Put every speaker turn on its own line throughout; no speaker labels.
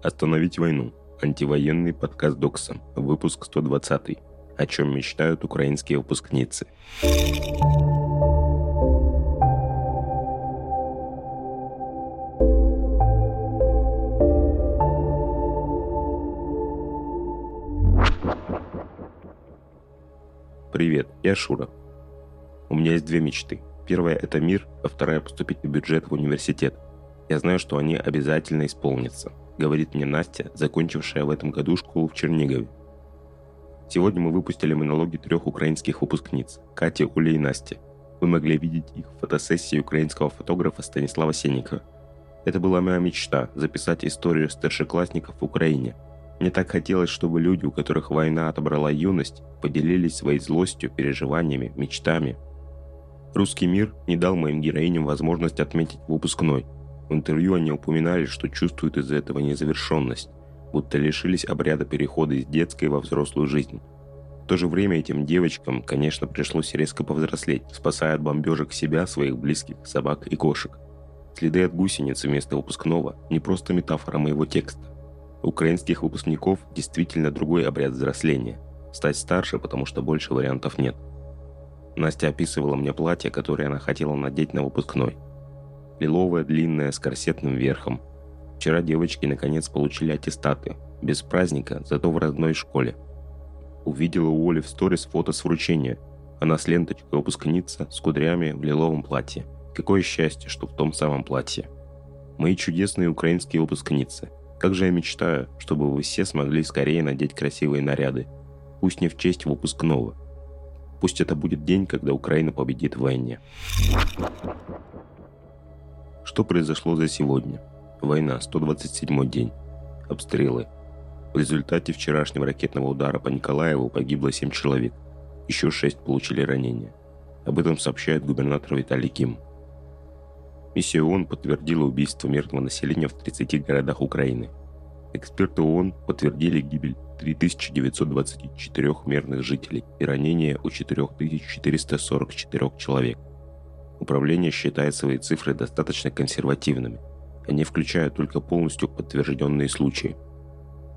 Остановить войну. Антивоенный подкаст Докса. Выпуск 120. О чем мечтают украинские выпускницы. Привет, я Шура. У меня есть две мечты. Первая – это мир, а вторая – поступить на бюджет в университет. Я знаю, что они обязательно исполнятся – говорит мне Настя, закончившая в этом году школу в Чернигове. Сегодня мы выпустили монологи трех украинских выпускниц – Кати, Ули и Насти. Вы могли видеть их в фотосессии украинского фотографа Станислава Сенникова. Это была моя мечта – записать историю старшеклассников в Украине. Мне так хотелось, чтобы люди, у которых война отобрала юность, поделились своей злостью, переживаниями, мечтами. Русский мир не дал моим героиням возможность отметить выпускной – в интервью они упоминали, что чувствуют из-за этого незавершенность, будто лишились обряда перехода из детской во взрослую жизнь. В то же время этим девочкам, конечно, пришлось резко повзрослеть, спасая от бомбежек себя, своих близких, собак и кошек. Следы от гусеницы вместо выпускного – не просто метафора моего текста. Украинских выпускников действительно другой обряд взросления – стать старше, потому что больше вариантов нет. Настя описывала мне платье, которое она хотела надеть на выпускной – лиловая длинная с корсетным верхом. Вчера девочки наконец получили аттестаты. Без праздника, зато в родной школе. Увидела у Оли в сторис фото с вручения. Она с ленточкой выпускница, с кудрями в лиловом платье. Какое счастье, что в том самом платье. Мои чудесные украинские выпускницы. Как же я мечтаю, чтобы вы все смогли скорее надеть красивые наряды. Пусть не в честь выпускного. Пусть это будет день, когда Украина победит в войне. Что произошло за сегодня? Война, 127 день. Обстрелы. В результате вчерашнего ракетного удара по Николаеву погибло 7 человек. Еще 6 получили ранения. Об этом сообщает губернатор Виталий Ким. Миссия ООН подтвердила убийство мирного населения в 30 городах Украины. Эксперты ООН подтвердили гибель 3924 мирных жителей и ранения у 4444 человек. Управление считает свои цифры достаточно консервативными. Они включают только полностью подтвержденные случаи.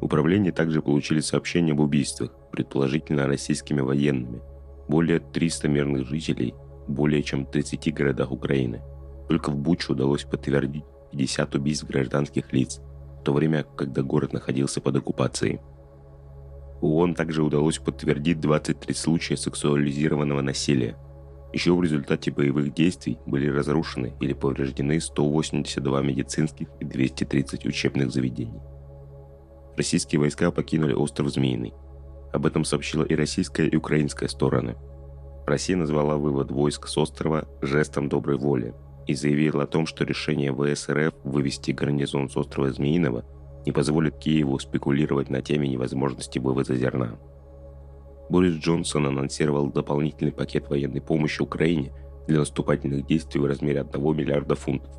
Управление также получили сообщения об убийствах, предположительно российскими военными. Более 300 мирных жителей более чем в 30 городах Украины. Только в Бучу удалось подтвердить 50 убийств гражданских лиц, в то время, когда город находился под оккупацией. ООН также удалось подтвердить 23 случая сексуализированного насилия – еще в результате боевых действий были разрушены или повреждены 182 медицинских и 230 учебных заведений. Российские войска покинули остров Змеиный. Об этом сообщила и российская, и украинская стороны. Россия назвала вывод войск с острова жестом доброй воли и заявила о том, что решение ВСРФ вывести гарнизон с острова Змеиного не позволит Киеву спекулировать на теме невозможности вывоза зерна. Борис Джонсон анонсировал дополнительный пакет военной помощи Украине для наступательных действий в размере 1 миллиарда фунтов.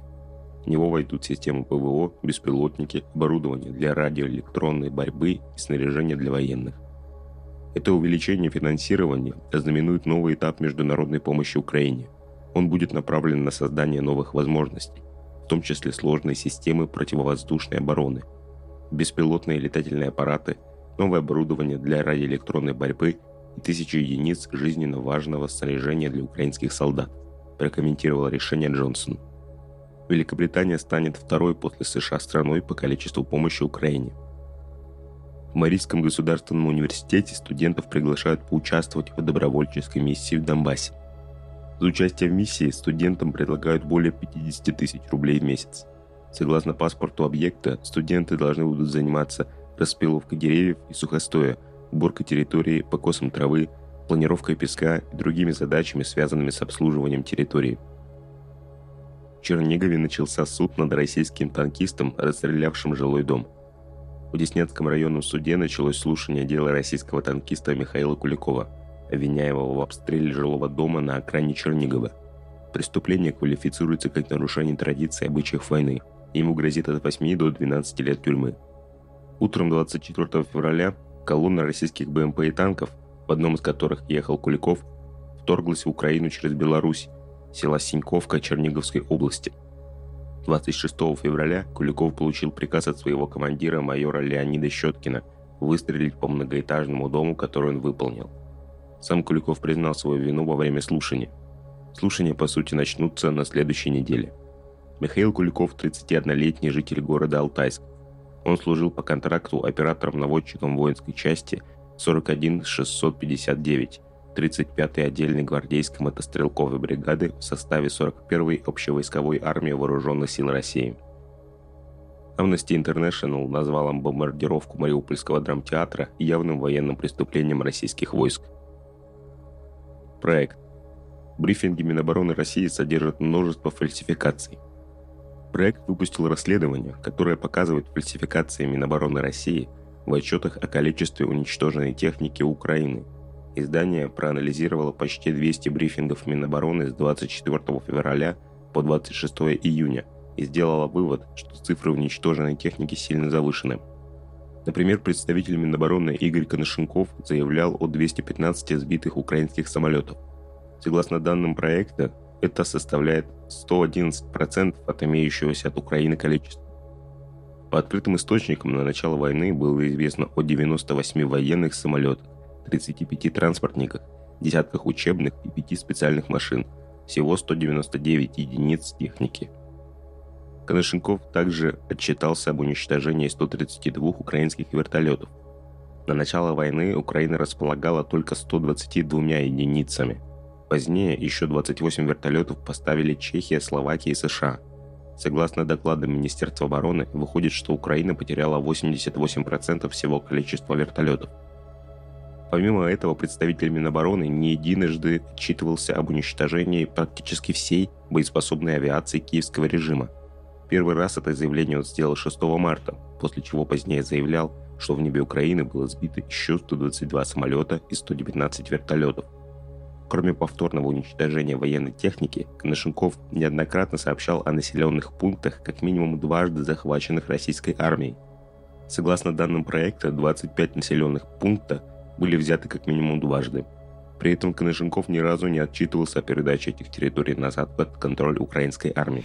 В него войдут системы ПВО, беспилотники, оборудование для радиоэлектронной борьбы и снаряжение для военных. Это увеличение финансирования ознаменует новый этап международной помощи Украине. Он будет направлен на создание новых возможностей, в том числе сложные системы противовоздушной обороны, беспилотные летательные аппараты – новое оборудование для радиоэлектронной борьбы и тысячи единиц жизненно важного снаряжения для украинских солдат, прокомментировал решение Джонсон. Великобритания станет второй после США страной по количеству помощи Украине. В Марийском государственном университете студентов приглашают поучаствовать в добровольческой миссии в Донбассе. За участие в миссии студентам предлагают более 50 тысяч рублей в месяц. Согласно паспорту объекта, студенты должны будут заниматься распиловка деревьев и сухостоя, уборка территории, покосом травы, планировкой песка и другими задачами, связанными с обслуживанием территории. В Чернигове начался суд над российским танкистом, расстрелявшим жилой дом. В Деснянском районном суде началось слушание дела российского танкиста Михаила Куликова, обвиняемого в обстреле жилого дома на окраине Чернигова. Преступление квалифицируется как нарушение традиций обычаев войны. Ему грозит от 8 до 12 лет тюрьмы. Утром 24 февраля колонна российских БМП и танков, в одном из которых ехал Куликов, вторглась в Украину через Беларусь, села Синьковка Черниговской области. 26 февраля Куликов получил приказ от своего командира майора Леонида Щеткина выстрелить по многоэтажному дому, который он выполнил. Сам Куликов признал свою вину во время слушания. Слушания, по сути, начнутся на следующей неделе. Михаил Куликов, 31-летний житель города Алтайск. Он служил по контракту оператором-наводчиком воинской части 41659 35-й отдельной гвардейской мотострелковой бригады в составе 41-й общевойсковой армии вооруженных сил России. Amnesty International назвала бомбардировку Мариупольского драмтеатра явным военным преступлением российских войск. Проект. Брифинги Минобороны России содержат множество фальсификаций. Проект выпустил расследование, которое показывает фальсификации Минобороны России в отчетах о количестве уничтоженной техники Украины – Издание проанализировало почти 200 брифингов Минобороны с 24 февраля по 26 июня и сделало вывод, что цифры уничтоженной техники сильно завышены. Например, представитель Минобороны Игорь Коношенков заявлял о 215 сбитых украинских самолетов. Согласно данным проекта, это составляет 111% от имеющегося от Украины количества. По открытым источникам на начало войны было известно о 98 военных самолетах, 35 транспортниках, десятках учебных и 5 специальных машин, всего 199 единиц техники. Коношенков также отчитался об уничтожении 132 украинских вертолетов. На начало войны Украина располагала только 122 единицами. Позднее еще 28 вертолетов поставили Чехия, Словакия и США. Согласно докладам Министерства обороны, выходит, что Украина потеряла 88% всего количества вертолетов – Помимо этого, представитель Минобороны не единожды отчитывался об уничтожении практически всей боеспособной авиации киевского режима. Первый раз это заявление он сделал 6 марта, после чего позднее заявлял, что в небе Украины было сбито еще 122 самолета и 119 вертолетов. Кроме повторного уничтожения военной техники, Коношенков неоднократно сообщал о населенных пунктах как минимум дважды захваченных российской армией. Согласно данным проекта, 25 населенных пункта были взяты как минимум дважды. При этом Конышенков ни разу не отчитывался о передаче этих территорий назад под контроль украинской армии.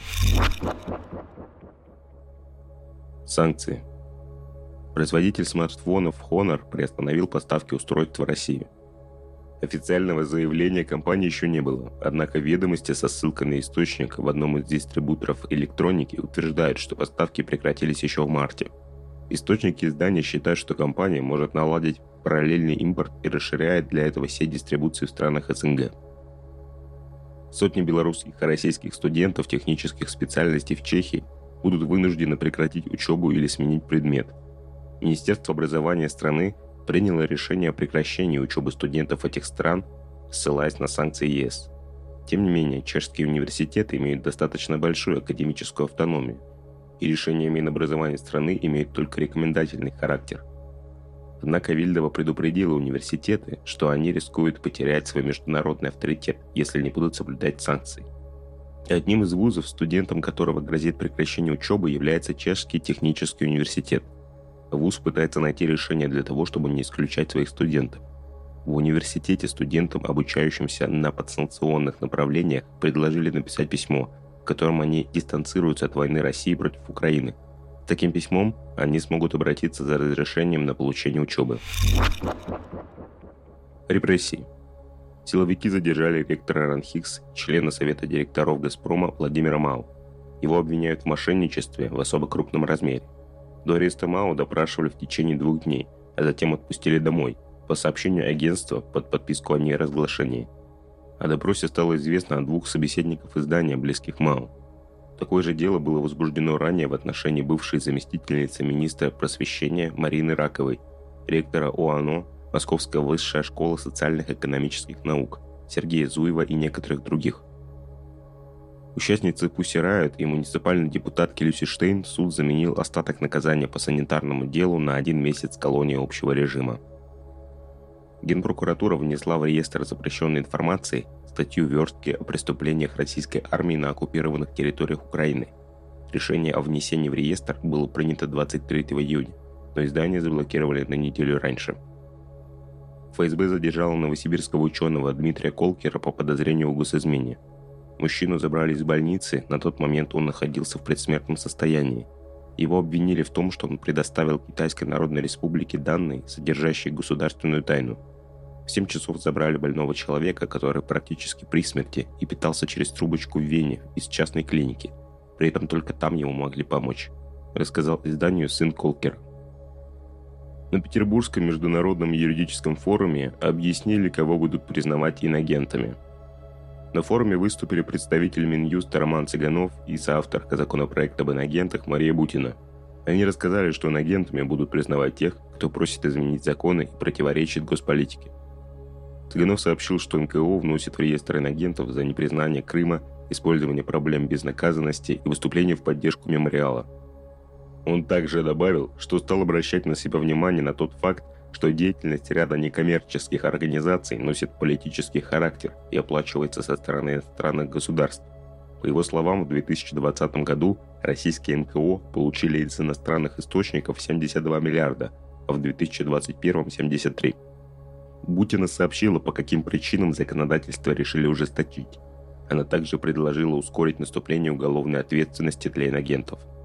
Санкции. Производитель смартфонов Honor приостановил поставки устройств в Россию. Официального заявления компании еще не было, однако ведомости со ссылкой на источник в одном из дистрибуторов электроники утверждают, что поставки прекратились еще в марте. Источники издания считают, что компания может наладить параллельный импорт и расширяет для этого сеть дистрибуции в странах СНГ. Сотни белорусских и российских студентов технических специальностей в Чехии будут вынуждены прекратить учебу или сменить предмет. Министерство образования страны приняло решение о прекращении учебы студентов этих стран, ссылаясь на санкции ЕС. Тем не менее, чешские университеты имеют достаточно большую академическую автономию, и решения Минобразования страны имеют только рекомендательный характер – Однако Вильдова предупредила университеты, что они рискуют потерять свой международный авторитет, если не будут соблюдать санкции. одним из вузов, студентам которого грозит прекращение учебы, является Чешский технический университет. Вуз пытается найти решение для того, чтобы не исключать своих студентов. В университете студентам, обучающимся на подсанкционных направлениях, предложили написать письмо, в котором они дистанцируются от войны России против Украины – таким письмом они смогут обратиться за разрешением на получение учебы. Репрессии. Силовики задержали ректора Ранхикс, члена Совета директоров «Газпрома» Владимира Мау. Его обвиняют в мошенничестве в особо крупном размере. До ареста Мау допрашивали в течение двух дней, а затем отпустили домой, по сообщению агентства под подписку о неразглашении. О допросе стало известно от двух собеседников издания, близких Мау. Такое же дело было возбуждено ранее в отношении бывшей заместительницы министра просвещения Марины Раковой, ректора ОАНО, Московская высшая школа социальных и экономических наук, Сергея Зуева и некоторых других. Участницы Пусси Райот и муниципальный депутат Келюси Штейн суд заменил остаток наказания по санитарному делу на один месяц колонии общего режима. Генпрокуратура внесла в реестр запрещенной информации статью верстки о преступлениях российской армии на оккупированных территориях Украины. Решение о внесении в реестр было принято 23 июня, но издание заблокировали на неделю раньше. ФСБ задержала новосибирского ученого Дмитрия Колкера по подозрению в госизмене. Мужчину забрали из больницы, на тот момент он находился в предсмертном состоянии. Его обвинили в том, что он предоставил Китайской Народной Республике данные, содержащие государственную тайну. В 7 часов забрали больного человека, который практически при смерти и питался через трубочку в Вене из частной клиники. При этом только там ему могли помочь, рассказал изданию сын Колкер. На Петербургском международном юридическом форуме объяснили, кого будут признавать инагентами – на форуме выступили представитель Минюста Роман Цыганов и соавторка законопроекта об инагентах Мария Бутина. Они рассказали, что инагентами будут признавать тех, кто просит изменить законы и противоречит госполитике. Цыганов сообщил, что НКО вносит в реестр инагентов за непризнание Крыма, использование проблем безнаказанности и выступление в поддержку мемориала. Он также добавил, что стал обращать на себя внимание на тот факт, что деятельность ряда некоммерческих организаций носит политический характер и оплачивается со стороны иностранных государств. По его словам, в 2020 году российские НКО получили из иностранных источников 72 миллиарда, а в 2021 – 73. Бутина сообщила, по каким причинам законодательство решили ужесточить. Она также предложила ускорить наступление уголовной ответственности для инагентов –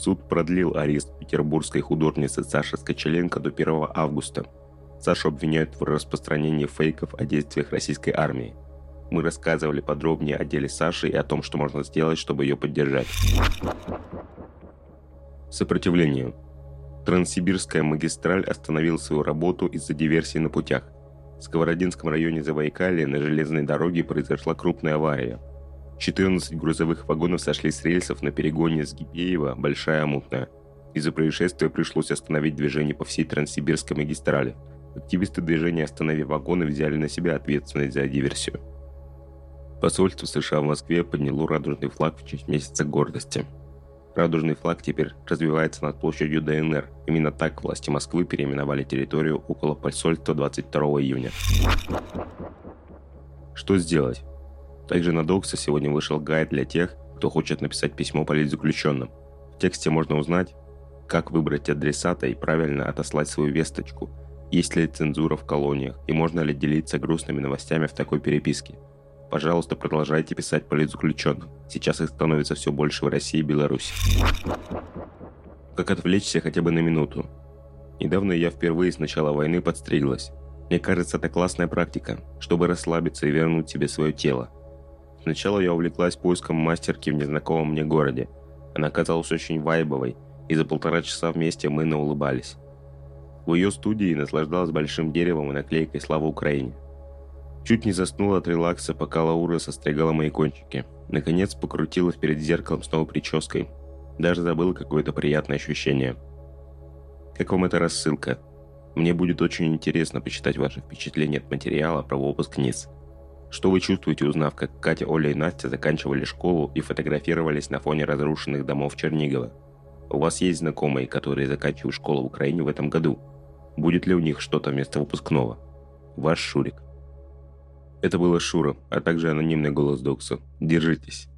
Суд продлил арест петербургской художницы Саши Скочеленко до 1 августа. Сашу обвиняют в распространении фейков о действиях российской армии. Мы рассказывали подробнее о деле Саши и о том, что можно сделать, чтобы ее поддержать. Сопротивление. Транссибирская магистраль остановил свою работу из-за диверсии на путях. В Сковородинском районе Забайкалья на железной дороге произошла крупная авария – 14 грузовых вагонов сошли с рельсов на перегоне с Гипеева Большая Мутная. Из-за происшествия пришлось остановить движение по всей Транссибирской магистрали. Активисты движения «Останови вагоны» взяли на себя ответственность за диверсию. Посольство США в Москве подняло радужный флаг в честь месяца гордости. Радужный флаг теперь развивается над площадью ДНР. Именно так власти Москвы переименовали территорию около посольства 22 июня. Что сделать? Также на Доксе сегодня вышел гайд для тех, кто хочет написать письмо политзаключенным. В тексте можно узнать, как выбрать адресата и правильно отослать свою весточку, есть ли цензура в колониях и можно ли делиться грустными новостями в такой переписке. Пожалуйста, продолжайте писать политзаключенным. Сейчас их становится все больше в России и Беларуси. Как отвлечься хотя бы на минуту? Недавно я впервые с начала войны подстриглась. Мне кажется, это классная практика, чтобы расслабиться и вернуть себе свое тело – Сначала я увлеклась поиском мастерки в незнакомом мне городе. Она казалась очень вайбовой, и за полтора часа вместе мы наулыбались. В ее студии наслаждалась большим деревом и наклейкой «Слава Украине». Чуть не заснула от релакса, пока Лаура состригала мои кончики. Наконец покрутилась перед зеркалом с новой прической. Даже забыла какое-то приятное ощущение. Как вам эта рассылка? Мне будет очень интересно почитать ваши впечатления от материала про выпускниц. Что вы чувствуете, узнав, как Катя, Оля и Настя заканчивали школу и фотографировались на фоне разрушенных домов Чернигова? У вас есть знакомые, которые заканчивают школу в Украине в этом году? Будет ли у них что-то вместо выпускного? Ваш Шурик. Это было Шура, а также анонимный голос Докса. Держитесь.